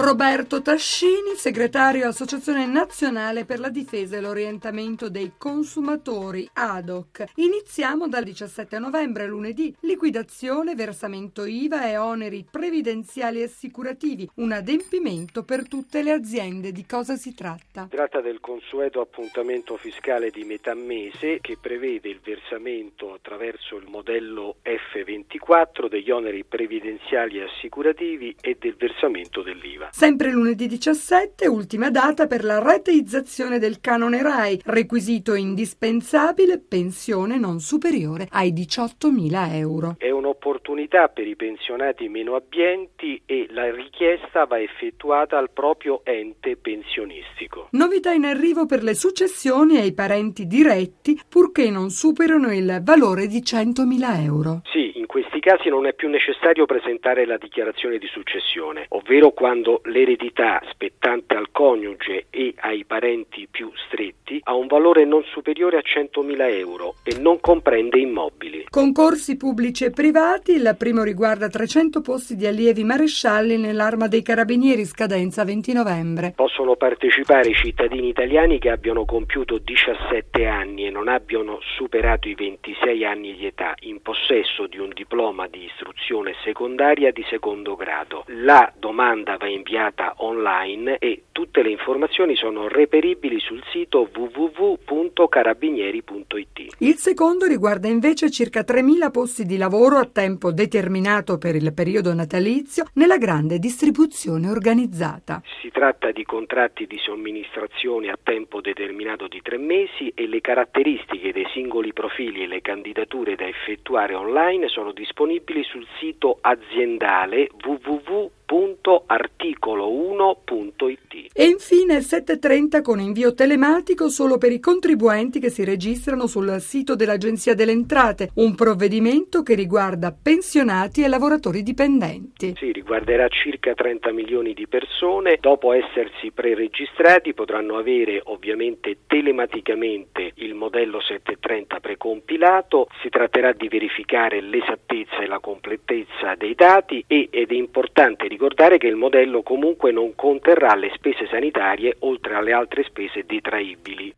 Roberto Tascini, segretario Associazione Nazionale per la Difesa e l'Orientamento dei Consumatori, ADOC. Iniziamo dal 17 novembre, lunedì, liquidazione, versamento IVA e oneri previdenziali e assicurativi, un adempimento per tutte le aziende. Di cosa si tratta? Si tratta del consueto appuntamento fiscale di metà mese che prevede il versamento attraverso il modello F24 degli oneri previdenziali e assicurativi e del versamento dell'IVA. Sempre lunedì 17, ultima data per la rateizzazione del canone RAI, requisito indispensabile, pensione non superiore ai 18.000 euro. È un'opportunità per i pensionati meno abbienti e la richiesta va effettuata al proprio ente pensionistico. Novità in arrivo per le successioni ai parenti diretti, purché non superino il valore di 100.000 euro. Sì, casi non è più necessario presentare la dichiarazione di successione, ovvero quando l'eredità spettante al coniuge e ai parenti più stretti ha un valore non superiore a 100.000 euro e non comprende immobili. Concorsi pubblici e privati, il primo riguarda 300 posti di allievi marescialli nell'arma dei carabinieri, scadenza 20 novembre. Possono partecipare i cittadini italiani che abbiano compiuto 17 anni e non abbiano superato i 26 anni di età in possesso di un diploma di istruzione secondaria di secondo grado. La domanda va in inviata online e tutte le informazioni sono reperibili sul sito www.carabinieri.it. Il secondo riguarda invece circa 3.000 posti di lavoro a tempo determinato per il periodo natalizio nella grande distribuzione organizzata. Si tratta di contratti di somministrazione a tempo determinato di tre mesi e le caratteristiche dei singoli profili e le candidature da effettuare online sono disponibili sul sito aziendale www www.articolo1.it. E infine 7.30 con invio telematico solo per i contribuenti che si registrano sul sito dell'Agenzia delle Entrate, un provvedimento che riguarda pensionati e lavoratori dipendenti. Sì, riguarderà circa 30 milioni di persone. Dopo essersi preregistrati potranno avere ovviamente telematicamente il modello 730 precompilato. Si tratterà di verificare l'esattezza e la completezza dei dati e, ed è importante ricordare ricordare che il modello comunque non conterrà le spese sanitarie oltre alle altre spese detraibili.